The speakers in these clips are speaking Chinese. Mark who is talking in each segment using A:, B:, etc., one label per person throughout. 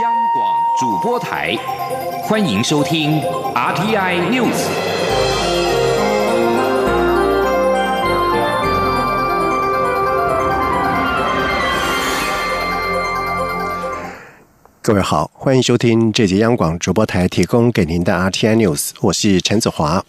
A: 央广主播台，欢迎收听 RTI News。
B: 各位好，欢迎收听这节央广主播台提供给您的 RTI News，我是陈子华。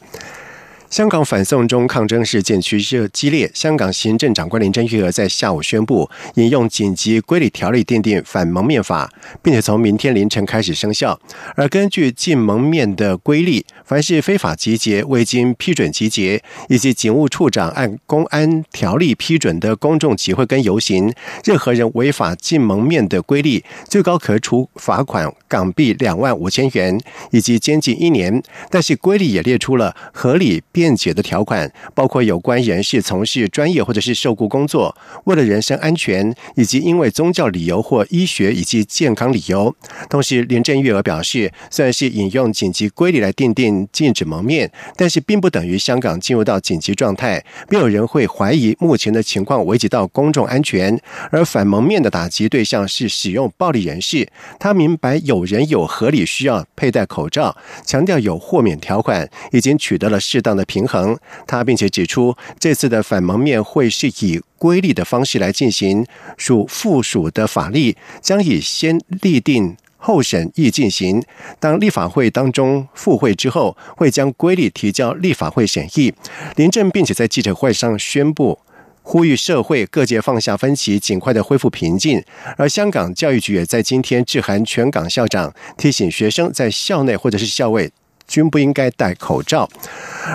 B: 香港反送中抗争事件趋势激烈，香港行政长官林郑月娥在下午宣布，引用紧急规例条例奠定反蒙面法，并且从明天凌晨开始生效。而根据禁蒙面的规例，凡是非法集结、未经批准集结，以及警务处长按公安条例批准的公众集会跟游行，任何人违法禁蒙面的规例，最高可处罚款港币两万五千元，以及监禁一年。但是规例也列出了合理辩解的条款，包括有关人士从事专业或者是受雇工作，为了人身安全，以及因为宗教理由或医学以及健康理由。同时，林郑月娥表示，虽然是引用紧急规例来定定禁止蒙面，但是并不等于香港进入到紧急状态。没有人会怀疑目前的情况危及到公众安全。而反蒙面的打击对象是使用暴力人士，他明白有人有合理需要佩戴口罩，强调有豁免条款，已经取得了适当的。平衡，他并且指出，这次的反蒙面会是以规例的方式来进行，属附属的法律将以先立定后审议进行。当立法会当中复会之后，会将规例提交立法会审议。林郑并且在记者会上宣布，呼吁社会各界放下分歧，尽快的恢复平静。而香港教育局也在今天致函全港校长，提醒学生在校内或者是校外。均不应该戴口罩。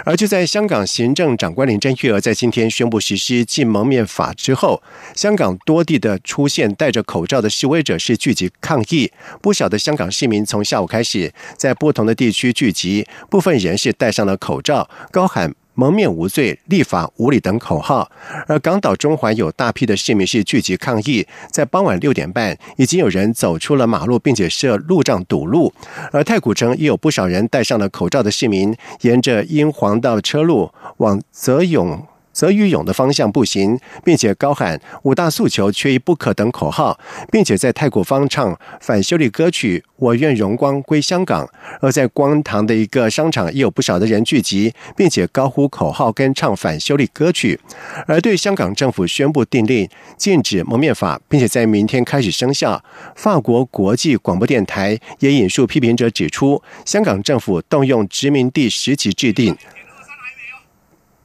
B: 而就在香港行政长官林郑月娥在今天宣布实施禁蒙面法之后，香港多地的出现戴着口罩的示威者是聚集抗议。不少的香港市民从下午开始在不同的地区聚集，部分人士戴上了口罩，高喊。蒙面无罪、立法无理等口号，而港岛中环有大批的市民是聚集抗议，在傍晚六点半，已经有人走出了马路，并且设路障堵路。而太古城也有不少人戴上了口罩的市民，沿着英皇道车路往泽永。则与勇的方向步行，并且高喊“五大诉求缺一不可”等口号，并且在太古方唱反修例歌曲“我愿荣光归香港”。而在光堂的一个商场，也有不少的人聚集，并且高呼口号跟唱反修例歌曲。而对香港政府宣布订立禁止蒙面法，并且在明天开始生效，法国国际广播电台也引述批评者指出，香港政府动用殖民地时期制定。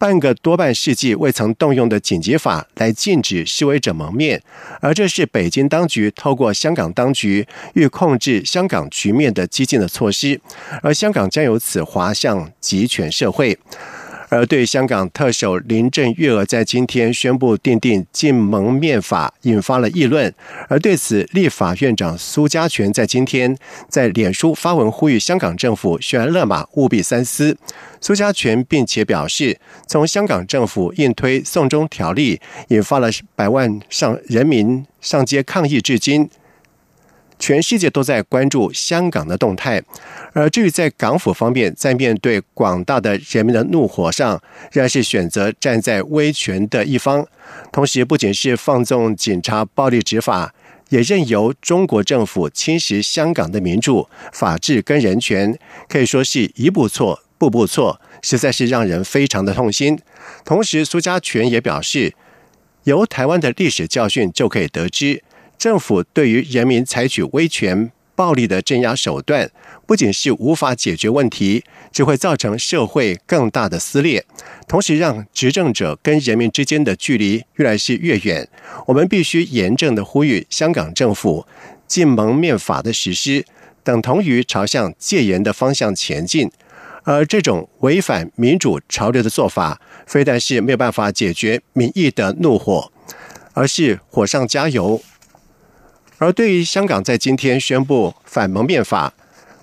B: 半个多半世纪未曾动用的紧急法来禁止示威者蒙面，而这是北京当局透过香港当局欲控制香港局面的激进的措施，而香港将由此滑向集权社会。而对香港特首林郑月娥在今天宣布订定禁蒙面法，引发了议论。而对此，立法院长苏家全在今天在脸书发文呼吁香港政府悬崖勒马，务必三思。苏家全并且表示，从香港政府硬推送中条例，引发了百万上人民上街抗议至今。全世界都在关注香港的动态，而至于在港府方面，在面对广大的人民的怒火上，仍然是选择站在威权的一方。同时，不仅是放纵警察暴力执法，也任由中国政府侵蚀香港的民主、法治跟人权，可以说是一步错，步步错，实在是让人非常的痛心。同时，苏家全也表示，由台湾的历史教训就可以得知。政府对于人民采取威权、暴力的镇压手段，不仅是无法解决问题，只会造成社会更大的撕裂，同时让执政者跟人民之间的距离越来是越远。我们必须严正的呼吁香港政府禁蒙面法的实施，等同于朝向戒严的方向前进。而这种违反民主潮流的做法，非但是没有办法解决民意的怒火，而是火上加油。而对于香港在今天宣布反蒙面法，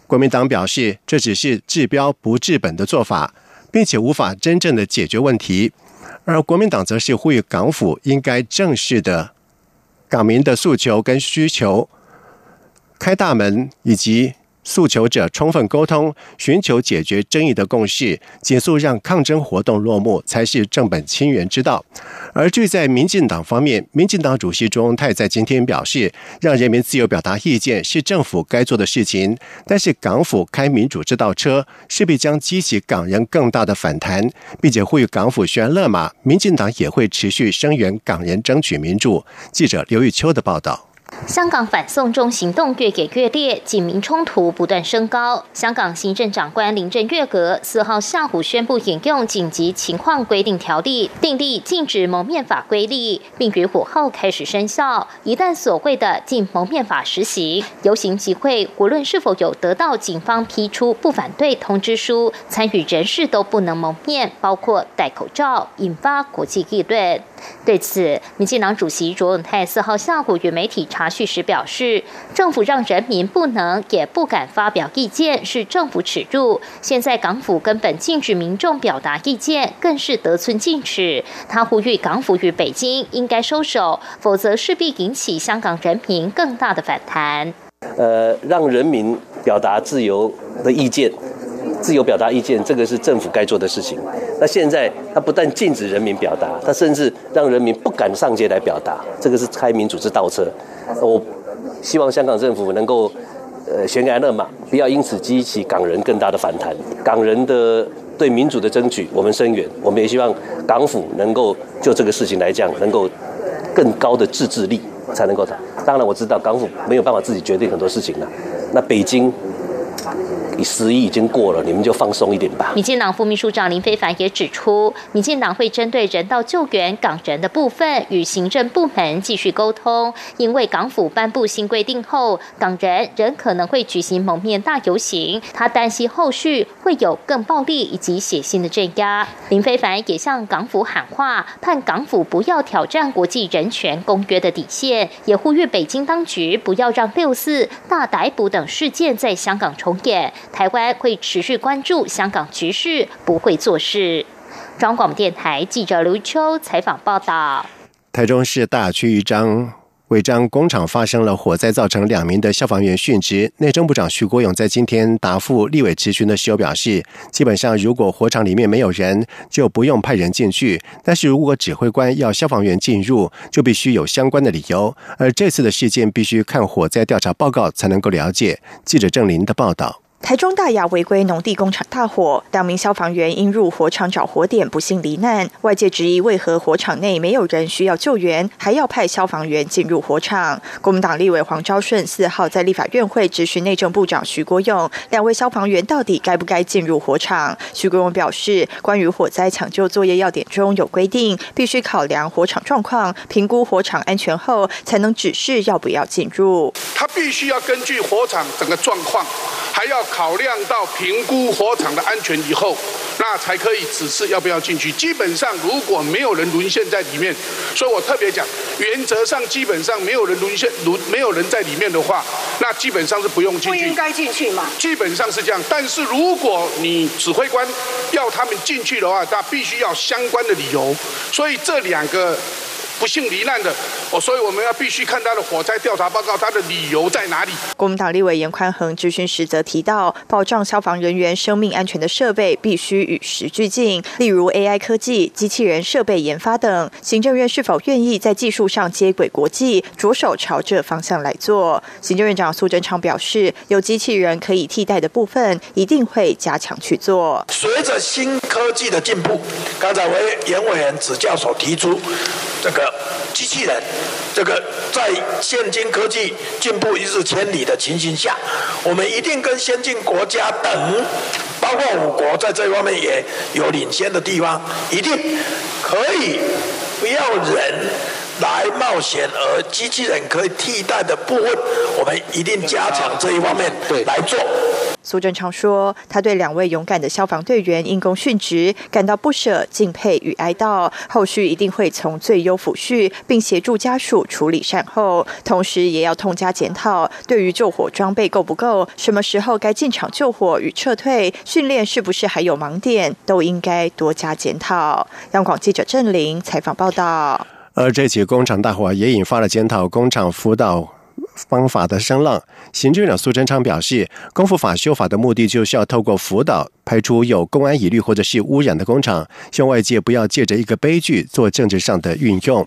B: 国民党表示这只是治标不治本的做法，并且无法真正的解决问题。而国民党则是呼吁港府应该正视的港民的诉求跟需求，开大门以及诉求者充分沟通，寻求解决争议的共识，紧速让抗争活动落幕，才是正本清源之道。而据在民进党方面，民进党主席卓荣泰在今天表示，让人民自由表达意见是政府该做的事情，但是港府开民主这道车，势必将激起港人更大的反弹，并且呼吁港府悬勒马，民进党也会持续声援港人争取民主。记者刘玉秋的报道。
C: 香港反送中行动越演越烈，警民冲突不断升高。香港行政长官林郑月娥四号下午宣布引用紧急情况规定条例，订立禁止蒙面法规例，并于五号开始生效。一旦所谓的禁蒙面法实行，游行集会无论是否有得到警方批出不反对通知书，参与人士都不能蒙面，包括戴口罩，引发国际议论。对此，民进党主席卓永泰四号下午与媒体查查叙时表示，政府让人民不能也不敢发表意见，是政府耻辱。现在港府根本禁止民众表达意见，更是得寸进尺。他呼吁港府与北京应该收手，否则势必引起香港人民更大的反弹。
D: 呃，让人民表达自由的意见。自由表达意见，这个是政府该做的事情。那现在他不但禁止人民表达，他甚至让人民不敢上街来表达，这个是开民主之倒车。我希望香港政府能够呃悬崖勒马，不要因此激起港人更大的反弹。港人的对民主的争取，我们声援。我们也希望港府能够就这个事情来讲，能够更高的自制力才能够谈。当然我知道港府没有办法自己决定很多事情了。那北京。你十一已经过了，你们就放松一点吧。
C: 民进党副秘书长林非凡也指出，民进党会针对人道救援港人的部分，与行政部门继续沟通。因为港府颁布新规定后，港人仍可能会举行蒙面大游行，他担心后续会有更暴力以及血腥的镇压。林非凡也向港府喊话，盼港府不要挑战国际人权公约的底线，也呼吁北京当局不要让六四大逮捕等事件在香港重演。台湾会持续关注香港局势，不会做事。中广电台记者刘秋采访报道：
B: 台中市大区一张违章工厂发生了火灾，造成两名的消防员殉职。内政部长徐国勇在今天答复立委质询的时候表示，基本上如果火场里面没有人，就不用派人进去；但是如果指挥官要消防员进入，就必须有相关的理由。而这次的事件必须看火灾调查报告才能够了解。记者郑林的报道。
E: 台中大雅违规农地工厂大火，两名消防员因入火场找火点不幸罹难。外界质疑为何火场内没有人需要救援，还要派消防员进入火场？国民党立委黄昭顺四号在立法院会质询内政部长徐国勇，两位消防员到底该不该进入火场？徐国勇表示，关于火灾抢救作业要点中有规定，必须考量火场状况，评估火场安全后，才能指示要不要进入。
F: 他必须要根据火场整个状况，还要。考量到评估火场的安全以后，那才可以指示要不要进去。基本上如果没有人沦陷在里面，所以我特别讲，原则上基本上没有人沦陷沦没有人在里面的话，那基本上是不用进去。
G: 不应该进去嘛？
F: 基本上是这样。但是如果你指挥官要他们进去的话，那必须要相关的理由。所以这两个。不幸罹难的，哦，所以我们要必须看他的火灾调查报告，他的理由在哪里？
E: 国民党立委严宽恒质询时则提到，保障消防人员生命安全的设备必须与时俱进，例如 AI 科技、机器人设备研发等。行政院是否愿意在技术上接轨国际，着手朝这方向来做？行政院长苏贞昌表示，有机器人可以替代的部分，一定会加强去做。
H: 随着新科技的进步，刚才委严委员指教所提出这个。机器人，这个在现今科技进步一日千里的情形下，我们一定跟先进国家等，包括我国在这方面也有领先的地方，一定可以不要人来冒险，而机器人可以替代的部分，我们一定加强这一方面来做。
E: 苏贞昌说：“他对两位勇敢的消防队员因公殉职感到不舍、敬佩与哀悼，后续一定会从最优抚恤，并协助家属处理善后。同时，也要痛加检讨，对于救火装备够不够，什么时候该进场救火与撤退，训练是不是还有盲点，都应该多加检讨。”央广记者郑玲采访报道。
B: 而这起工厂大火也引发了检讨工厂辅导。方法的声浪。行政长苏贞昌表示，功夫法修法的目的就是要透过辅导，排除有公安疑虑或者是污染的工厂，向外界不要借着一个悲剧做政治上的运用。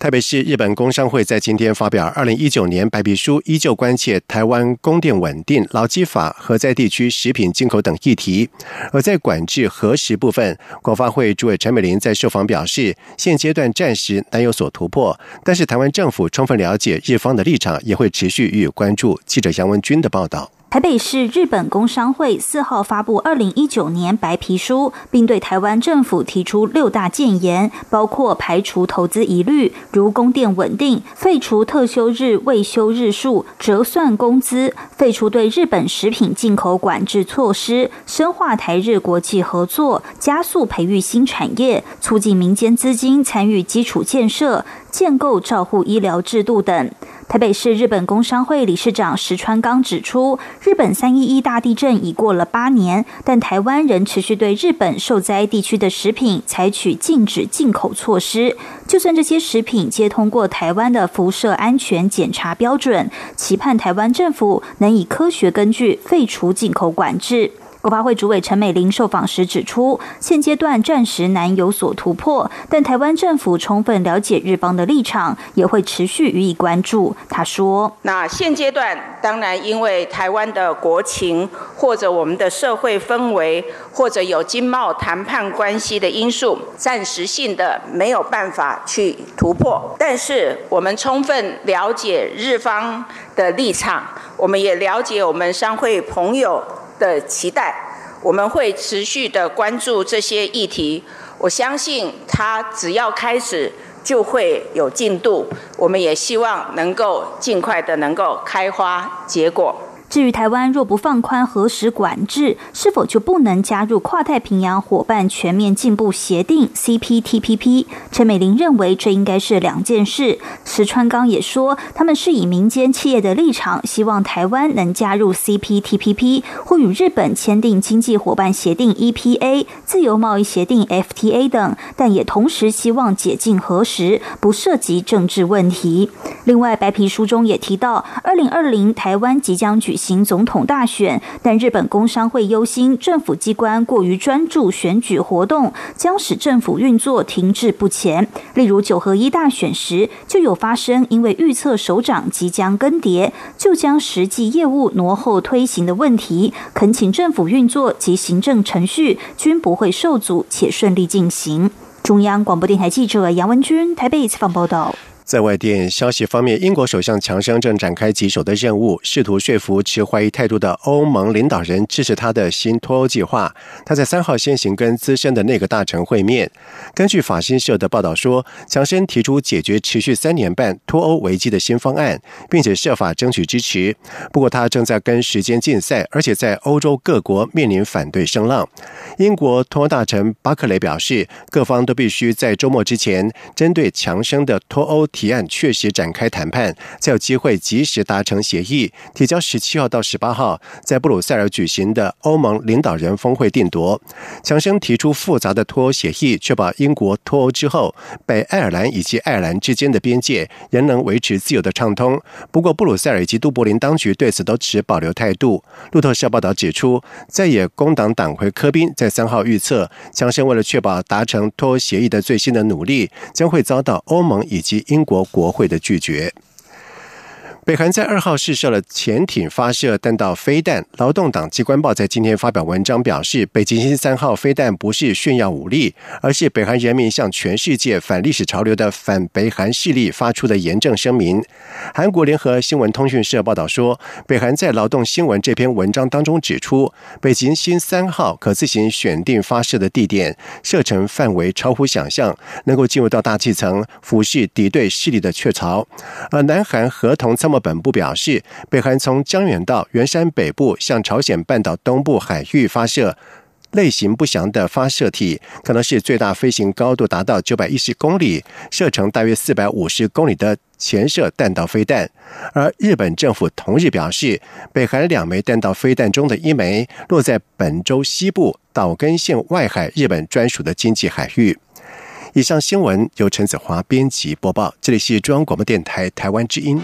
B: 台北市日本工商会在今天发表二零一九年白皮书，依旧关切台湾供电稳定、劳基法和在地区食品进口等议题。而在管制核实部分，国发会主委陈美玲在受访表示，现阶段暂时难有所突破，但是台湾政府充分了解日方的立场，也会持续予以关注。记者杨文军的报道。
G: 台北市日本工商会四号发布二零一九年白皮书，并对台湾政府提出六大建言，包括排除投资疑虑，如供电稳定、废除特休日未休日数、折算工资、废除对日本食品进口管制措施、深化台日国际合作、加速培育新产业、促进民间资金参与基础建设、建构照护医疗制度等。台北市日本工商会理事长石川刚指出，日本三一一大地震已过了八年，但台湾仍持续对日本受灾地区的食品采取禁止进口措施。就算这些食品皆通过台湾的辐射安全检查标准，期盼台湾政府能以科学根据废除进口管制。国发会主委陈美玲受访时指出，现阶段暂时难有所突破，但台湾政府充分了解日方的立场，也会持续予以关注。他说：“
I: 那现阶段当然因为台湾的国情，或者我们的社会氛围，或者有经贸谈判关系的因素，暂时性的没有办法去突破。但是我们充分了解日方的立场，我们也了解我们商会朋友。”的期待，我们会持续的关注这些议题。我相信，它只要开始，就会有进度。我们也希望能够尽快的能够开花结果。
G: 至于台湾若不放宽核实管制，是否就不能加入跨太平洋伙伴全面进步协定 （CPTPP）？陈美玲认为这应该是两件事。石川刚也说，他们是以民间企业的立场，希望台湾能加入 CPTPP 或与日本签订经济伙伴协定 （EPA）、自由贸易协定 （FTA） 等，但也同时希望解禁核实，不涉及政治问题。另外，白皮书中也提到，二零二零台湾即将举。行总统大选，但日本工商会忧心政府机关过于专注选举活动，将使政府运作停滞不前。例如九合一大选时，就有发生因为预测首长即将更迭，就将实际业务挪后推行的问题。恳请政府运作及行政程序均不会受阻，且顺利进行。中央广播电台记者杨文君台北采访报道。
B: 在外电消息方面，英国首相强生正展开棘手的任务，试图说服持怀疑态度的欧盟领导人支持他的新脱欧计划。他在三号先行跟资深的内阁大臣会面。根据法新社的报道说，强生提出解决持续三年半脱欧危机的新方案，并且设法争取支持。不过，他正在跟时间竞赛，而且在欧洲各国面临反对声浪。英国脱欧大臣巴克雷表示，各方都必须在周末之前针对强生的脱欧。提案确实展开谈判，才有机会及时达成协议，提交十七号到十八号在布鲁塞尔举行的欧盟领导人峰会定夺。强生提出复杂的脱欧协议，确保英国脱欧之后，北爱尔兰以及爱尔兰之间的边界仍能维持自由的畅通。不过，布鲁塞尔以及都柏林当局对此都持保留态度。路透社报道指出，在野工党党魁科宾在三号预测，强生为了确保达成脱欧协议的最新的努力，将会遭到欧盟以及英。中国国会的拒绝。北韩在二号试射了潜艇发射弹道飞弹。劳动党机关报在今天发表文章表示，北极星三号飞弹不是炫耀武力，而是北韩人民向全世界反历史潮流的反北韩势力发出的严正声明。韩国联合新闻通讯社报道说，北韩在劳动新闻这篇文章当中指出，北极星三号可自行选定发射的地点，射程范围超乎想象，能够进入到大气层，俯视敌对势力的雀巢。而南韩合同参。谋本部表示，北韩从江原道元山北部向朝鲜半岛东部海域发射类型不详的发射体，可能是最大飞行高度达到九百一十公里、射程大约四百五十公里的潜射弹道飞弹。而日本政府同日表示，北韩两枚弹道飞弹中的一枚落在本州西部岛根县外海日本专属的经济海域。以上新闻由陈子华编辑播报，这里是中央广播电台台湾之音。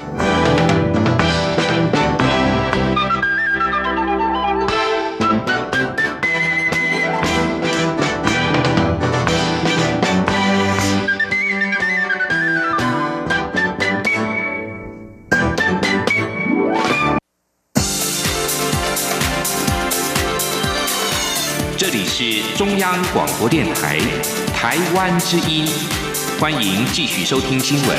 A: 是中央广播电台台湾之音，欢迎继续收听新闻。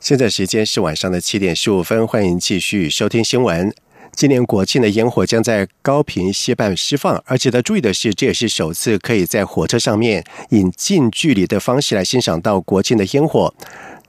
B: 现在时间是晚上的七点十五分，欢迎继续收听新闻。今年国庆的烟火将在高屏西畔释放，而值得注意的是，这也是首次可以在火车上面以近距离的方式来欣赏到国庆的烟火。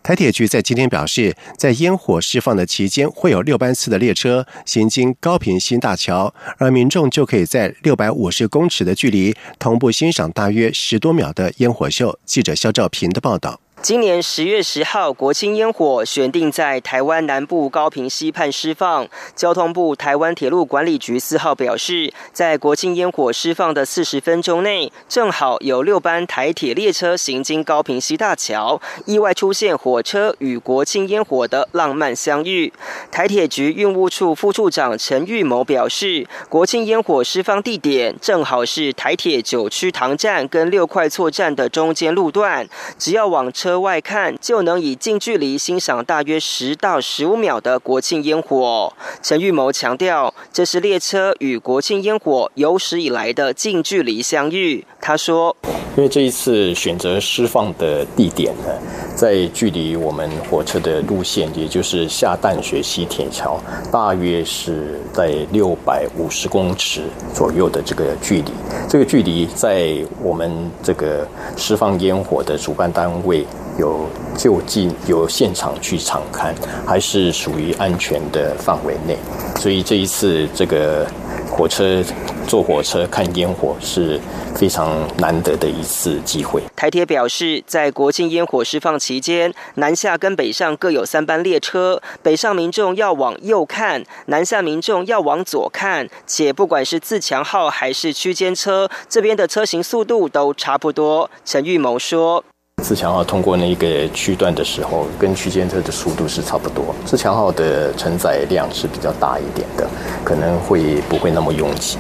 B: 台铁局在今天表示，在烟火释放的期间，会有六班次的列车行经高屏新大桥，而民众就可以在六百五十公尺的距离同步欣赏大约十多秒的烟火秀。记者肖兆平的报道。
J: 今年十月十号，国庆烟火选定在台湾南部高屏溪畔释放。交通部台湾铁路管理局四号表示，在国庆烟火释放的四十分钟内，正好有六班台铁列车行经高屏溪大桥，意外出现火车与国庆烟火的浪漫相遇。台铁局运务处副处长陈玉谋表示，国庆烟火释放地点正好是台铁九曲塘站跟六块厝站的中间路段，只要往车。外看就能以近距离欣赏大约十到十五秒的国庆烟火。陈玉谋强调，这是列车与国庆烟火有史以来的近距离相遇。他说：“
K: 因为这一次选择释放的地点呢，在距离我们火车的路线，也就是下淡水溪铁桥，大约是在六百五十公尺左右的这个距离。这个距离在我们这个释放烟火的主办单位。”有就近有现场去查看，还是属于安全的范围内，所以这一次这个火车坐火车看烟火是非常难得的一次机会。
J: 台铁表示，在国庆烟火释放期间，南下跟北上各有三班列车，北上民众要往右看，南下民众要往左看，且不管是自强号还是区间车，这边的车型速度都差不多。陈玉谋说。
K: 自强号通过那个区段的时候，跟区间车的速度是差不多。自强号的承载量是比较大一点的，可能会不会那么拥挤。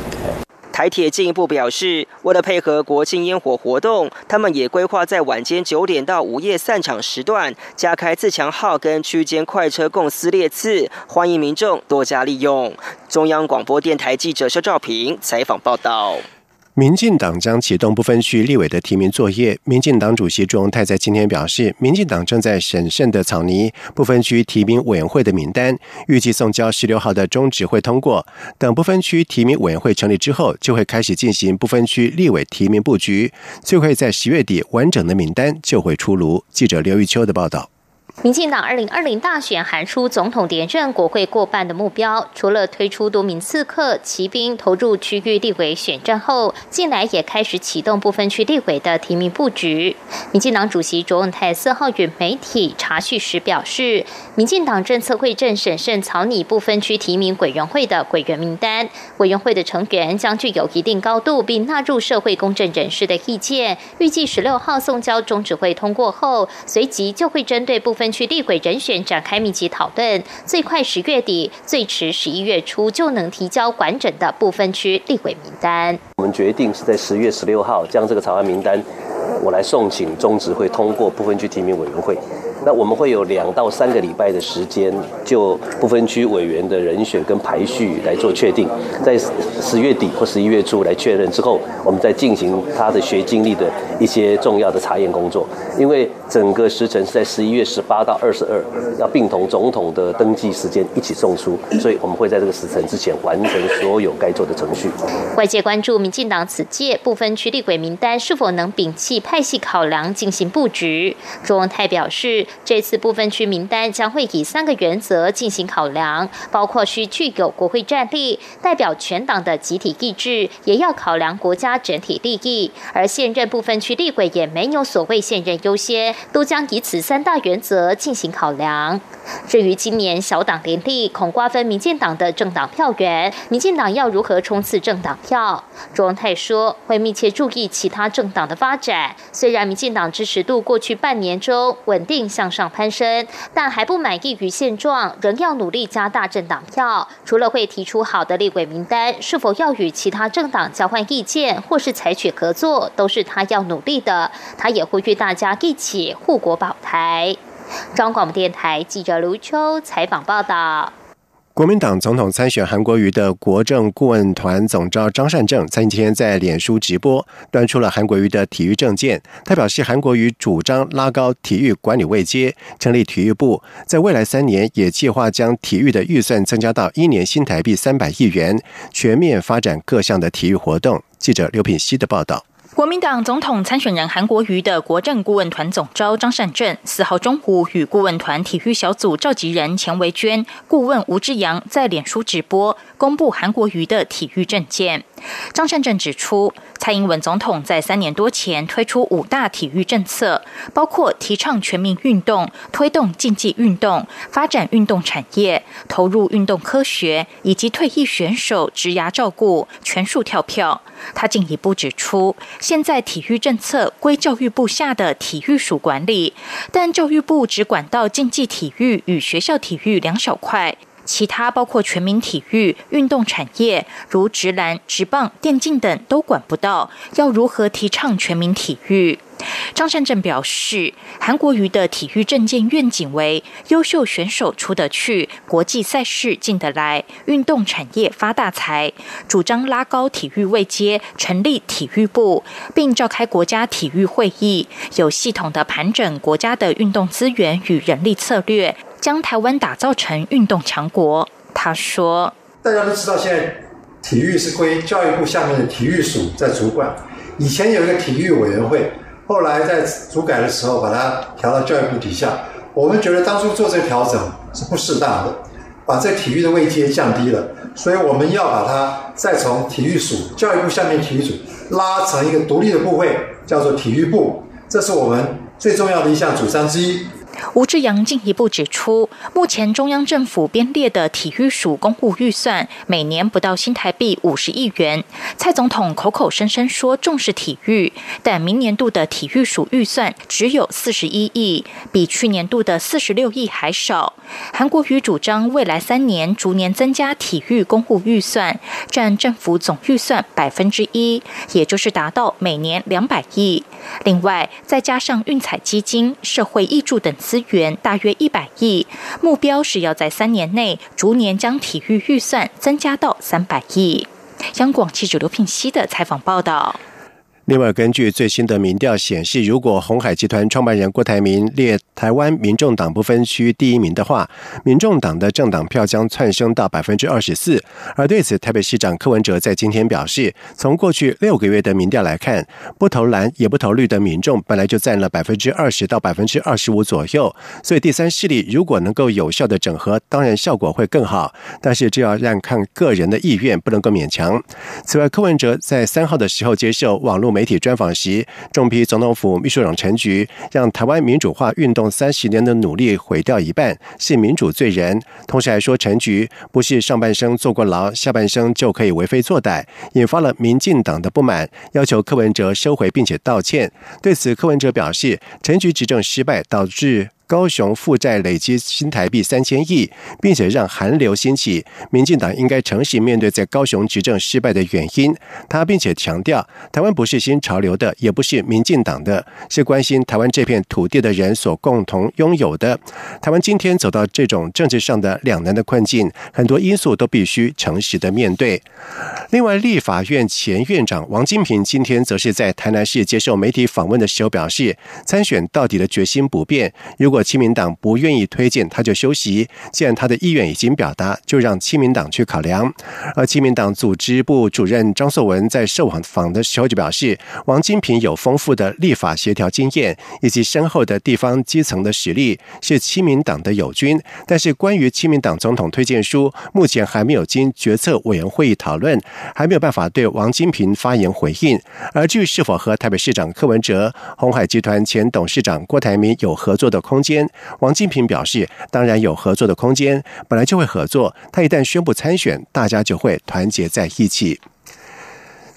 J: 台铁进一步表示，为了配合国庆烟火活动，他们也规划在晚间九点到午夜散场时段，加开自强号跟区间快车共司列次，欢迎民众多加利用。中央广播电台记者肖兆平采访报道。
B: 民进党将启动不分区立委的提名作业。民进党主席朱荣泰在今天表示，民进党正在审慎的草拟不分区提名委员会的名单，预计送交十六号的中指会通过。等不分区提名委员会成立之后，就会开始进行不分区立委提名布局，最快在十月底完整的名单就会出炉。记者刘玉秋的报道。
C: 民进党二零二零大选喊出总统连任、国会过半的目标，除了推出多名刺客、骑兵投入区域立委选战后，近来也开始启动部分区立委的提名布局。民进党主席卓文泰四号与媒体查叙时表示，民进党政策会正审慎草拟部分区提名委员会的委员名单，委员会的成员将具有一定高度，并纳入社会公正人士的意见。预计十六号送交中指会通过后，随即就会针对部分。分区立委人选展开密集讨论，最快十月底，最迟十一月初就能提交完整的部分区立委名单。
D: 我们决定是在十月十六号将这个草案名单，我来送请中执会通过部分区提名委员会。那我们会有两到三个礼拜的时间，就不分区委员的人选跟排序来做确定，在十月底或十一月初来确认之后，我们再进行他的学经历的一些重要的查验工作。因为整个时程是在十一月十八到二十二，要并同总统的登记时间一起送出，所以我们会在这个时程之前完成所有该做的程序。
C: 外界关注民进党此届不分区立委名单是否能摒弃派系考量进行布局。卓文泰表示。这次部分区名单将会以三个原则进行考量，包括需具有国会战力、代表全党的集体意志，也要考量国家整体利益。而现任部分区立委也没有所谓现任优先，都将以此三大原则进行考量。至于今年小党联立恐瓜分民进党的政党票源，民进党要如何冲刺政党票？卓文泰说会密切注意其他政党的发展。虽然民进党支持度过去半年中稳定向上攀升，但还不满意于现状，仍要努力加大政党票。除了会提出好的立委名单，是否要与其他政党交换意见，或是采取合作，都是他要努力的。他也呼吁大家一起护国保台。中广电台记者卢秋采访报道。
B: 国民党总统参选韩国瑜的国政顾问团总召张善政，今天在脸书直播，端出了韩国瑜的体育证件。他表示，韩国瑜主张拉高体育管理位阶，成立体育部，在未来三年也计划将体育的预算增加到一年新台币三百亿元，全面发展各项的体育活动。记者刘品希的报道。
L: 国民党总统参选人韩国瑜的国政顾问团总召张善政四号中午与顾问团体育小组召集人钱维娟、顾问吴志阳在脸书直播公布韩国瑜的体育政见。张善政指出，蔡英文总统在三年多前推出五大体育政策，包括提倡全民运动、推动竞技运动、发展运动产业、投入运动科学以及退役选手职涯照顾、全数跳票。他进一步指出，现在体育政策归教育部下的体育署管理，但教育部只管到竞技体育与学校体育两小块，其他包括全民体育、运动产业，如直篮、直棒、电竞等都管不到。要如何提倡全民体育？张善政表示，韩国瑜的体育政见愿景为：优秀选手出得去，国际赛事进得来，运动产业发大财。主张拉高体育位阶，成立体育部，并召开国家体育会议，有系统的盘整国家的运动资源与人力策略，将台湾打造成运动强国。他说：“
M: 大家都知道，现在体育是归教育部下面的体育署在主管，以前有一个体育委员会。”后来在主改的时候，把它调到教育部底下。我们觉得当初做这个调整是不适当的，把这体育的位阶降低了。所以我们要把它再从体育署、教育部下面体育署拉成一个独立的部位，叫做体育部。这是我们最重要的一项主张之一。
L: 吴志阳进一步指出，目前中央政府编列的体育署公务预算每年不到新台币五十亿元。蔡总统口口声声说重视体育，但明年度的体育署预算只有四十一亿，比去年度的四十六亿还少。韩国瑜主张未来三年逐年增加体育公务预算，占政府总预算百分之一，也就是达到每年两百亿。另外，再加上运彩基金、社会益助等。资源大约一百亿，目标是要在三年内逐年将体育预算增加到三百亿。央广记者刘聘熙的采访报道。
B: 另外，根据最新的民调显示，如果红海集团创办人郭台铭列台湾民众党不分区第一名的话，民众党的政党票将窜升到百分之二十四。而对此，台北市长柯文哲在今天表示，从过去六个月的民调来看，不投蓝也不投绿的民众本来就占了百分之二十到百分之二十五左右。所以，第三势力如果能够有效的整合，当然效果会更好。但是，这要让看个人的意愿，不能够勉强。此外，柯文哲在三号的时候接受网络。媒体专访时，重批总统府秘书长陈菊让台湾民主化运动三十年的努力毁掉一半，是民主罪人。同时还说陈菊不是上半生坐过牢，下半生就可以为非作歹，引发了民进党的不满，要求柯文哲收回并且道歉。对此，柯文哲表示，陈菊执政失败导致。高雄负债累积新台币三千亿，并且让韩流兴起。民进党应该诚实面对在高雄执政失败的原因。他并且强调，台湾不是新潮流的，也不是民进党的，是关心台湾这片土地的人所共同拥有的。台湾今天走到这种政治上的两难的困境，很多因素都必须诚实的面对。另外，立法院前院长王金平今天则是在台南市接受媒体访问的时候表示，参选到底的决心不变。如果亲民党不愿意推荐，他就休息。既然他的意愿已经表达，就让亲民党去考量。而亲民党组织部主任张硕文在受访的时候就表示，王金平有丰富的立法协调经验，以及深厚的地方基层的实力，是亲民党的友军。但是，关于亲民党总统推荐书，目前还没有经决策委员会议讨论，还没有办法对王金平发言回应。而至于是否和台北市长柯文哲、红海集团前董事长郭台铭有合作的空，间，王金平表示，当然有合作的空间，本来就会合作。他一旦宣布参选，大家就会团结在一起。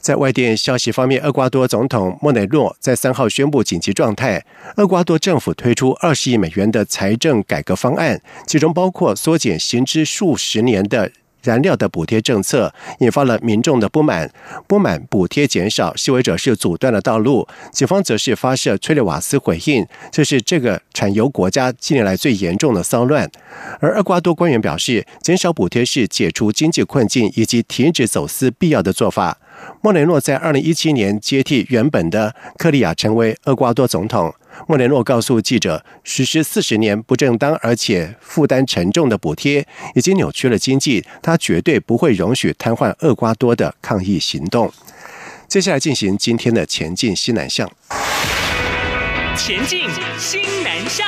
B: 在外电消息方面，厄瓜多总统莫内洛在三号宣布紧急状态。厄瓜多政府推出二十亿美元的财政改革方案，其中包括缩减行之数十年的。燃料的补贴政策，引发了民众的不满。不满补贴减少，示威者是阻断了道路，警方则是发射催泪瓦斯回应，这是这个产油国家近年来最严重的骚乱。而厄瓜多官员表示，减少补贴是解除经济困境以及停止走私必要的做法。莫雷诺在二零一七年接替原本的克利亚成为厄瓜多总统。莫雷诺告诉记者，实施四十年不正当而且负担沉重的补贴，已经扭曲了经济。他绝对不会容许瘫痪厄瓜多的抗议行动。接下来进行今天的前进西南向。前进新南向。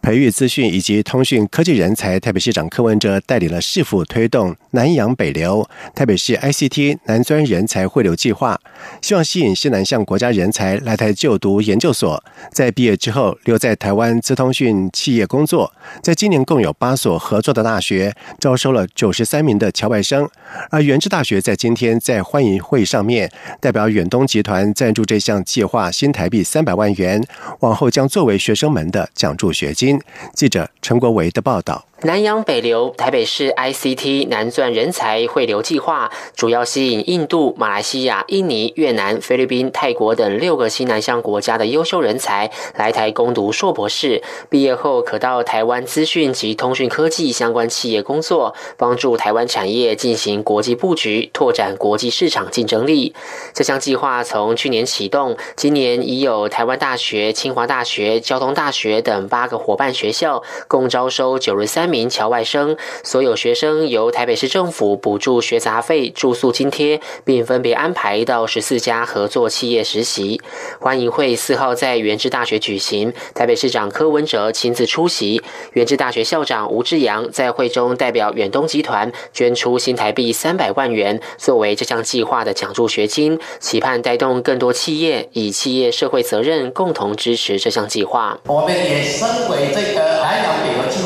B: 培育资讯以及通讯科技人才，台北市长柯文哲带领了市府推动南洋北流，台北市 ICT 南专人才汇流计划，希望吸引西南向国家人才来台就读研究所，在毕业之后留在台湾资通讯企业工作。在今年共有八所合作的大学招收了九十三名的侨外生，而原治大学在今天在欢迎会上面代表远东集团赞助这项计划新台币三百万元，往后将作为学生们的奖助学金。记者陈国维的报道。
N: 南洋北流台北市 ICT 南钻人才汇流计划，主要吸引印度、马来西亚、印尼、越南、菲律宾、泰国等六个西南向国家的优秀人才来台攻读硕博士，毕业后可到台湾资讯及通讯科技相关企业工作，帮助台湾产业进行国际布局，拓展国际市场竞争力。这项计划从去年启动，今年已有台湾大学、清华大学、交通大学等八个伙伴学校，共招收九十三。名侨外生，所有学生由台北市政府补助学杂费、住宿津贴，并分别安排到十四家合作企业实习。欢迎会四号在原治大学举行，台北市长柯文哲亲自出席。原治大学校长吴志阳在会中代表远东集团捐出新台币三百万元，作为这项计划的奖助学金，期盼带动更多企业以企业社会责任共同支持这项计划。
O: 我们也身为这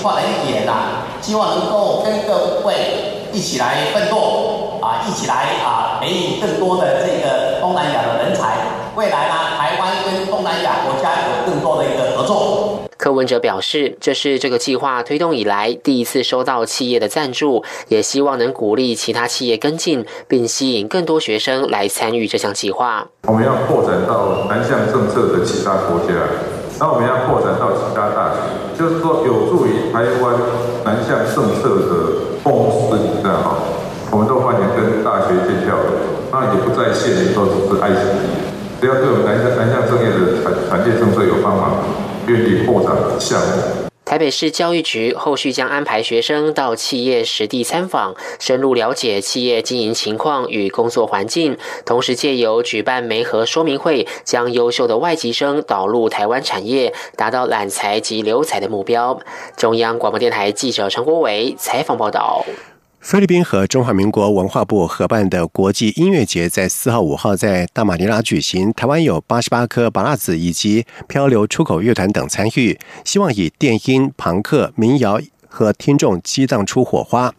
O: 划的一员。希望能够跟各位一起来奋斗啊，一起来啊，培育更多的这个东南亚的人才。未来呢，台湾跟东南亚国家有更多的一个合作。
N: 柯文哲表示，这是这个计划推动以来第一次收到企业的赞助，也希望能鼓励其他企业跟进，并吸引更多学生来参与这项计划。
P: 我们要扩展到南向政策的其他国家。那我们要扩展到其他大学，就是说有助于台湾南向政策的共识，这样哈，我们都欢迎跟大学建校，那也不在线都只是爱心，只要对我们南向南向正业的产产业政策有帮忙，愿意扩展项目。
N: 台北市教育局后续将安排学生到企业实地参访，深入了解企业经营情况与工作环境，同时借由举办媒合说明会，将优秀的外籍生导入台湾产业，达到揽才及留才的目标。中央广播电台记者陈国伟采访报道。
B: 菲律宾和中华民国文化部合办的国际音乐节在四号、五号在大马尼拉举行。台湾有八十八颗巴拉子以及漂流出口乐团等参与，希望以电音、朋克、民谣和听众激荡出火花。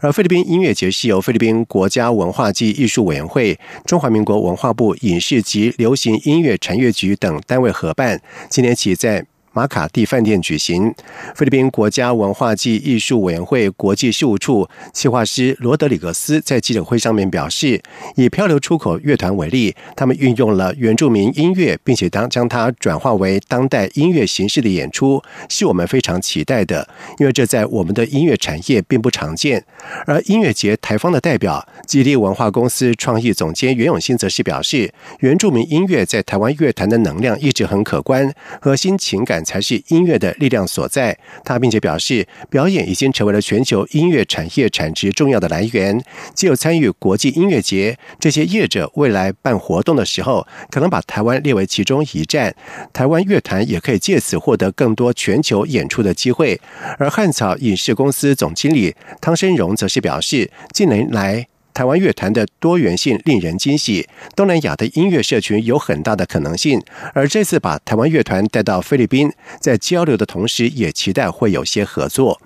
B: 而菲律宾音乐节是由菲律宾国家文化及艺术委员会、中华民国文化部影视及流行音乐产业局等单位合办，今年起在。马卡蒂饭店举行。菲律宾国家文化暨艺术委员会国际事务处企划师罗德里格斯在记者会上面表示，以漂流出口乐团为例，他们运用了原住民音乐，并且当将它转化为当代音乐形式的演出，是我们非常期待的，因为这在我们的音乐产业并不常见。而音乐节台方的代表吉利文化公司创意总监袁永新则是表示，原住民音乐在台湾乐坛的能量一直很可观，核心情感才是音乐的力量所在。他并且表示，表演已经成为了全球音乐产业产值重要的来源。只有参与国际音乐节，这些业者未来办活动的时候，可能把台湾列为其中一站。台湾乐坛也可以借此获得更多全球演出的机会。而汉草影视公司总经理汤生荣则是表示，近年来。台湾乐团的多元性令人惊喜，东南亚的音乐社群有很大的可能性。而这次把台湾乐团带到菲律宾，在交流的同时，也期待会有些合作。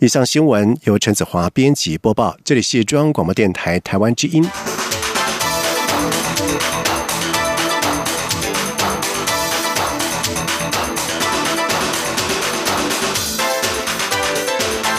B: 以上新闻由陈子华编辑播报，这里是中央广播电台台湾之音。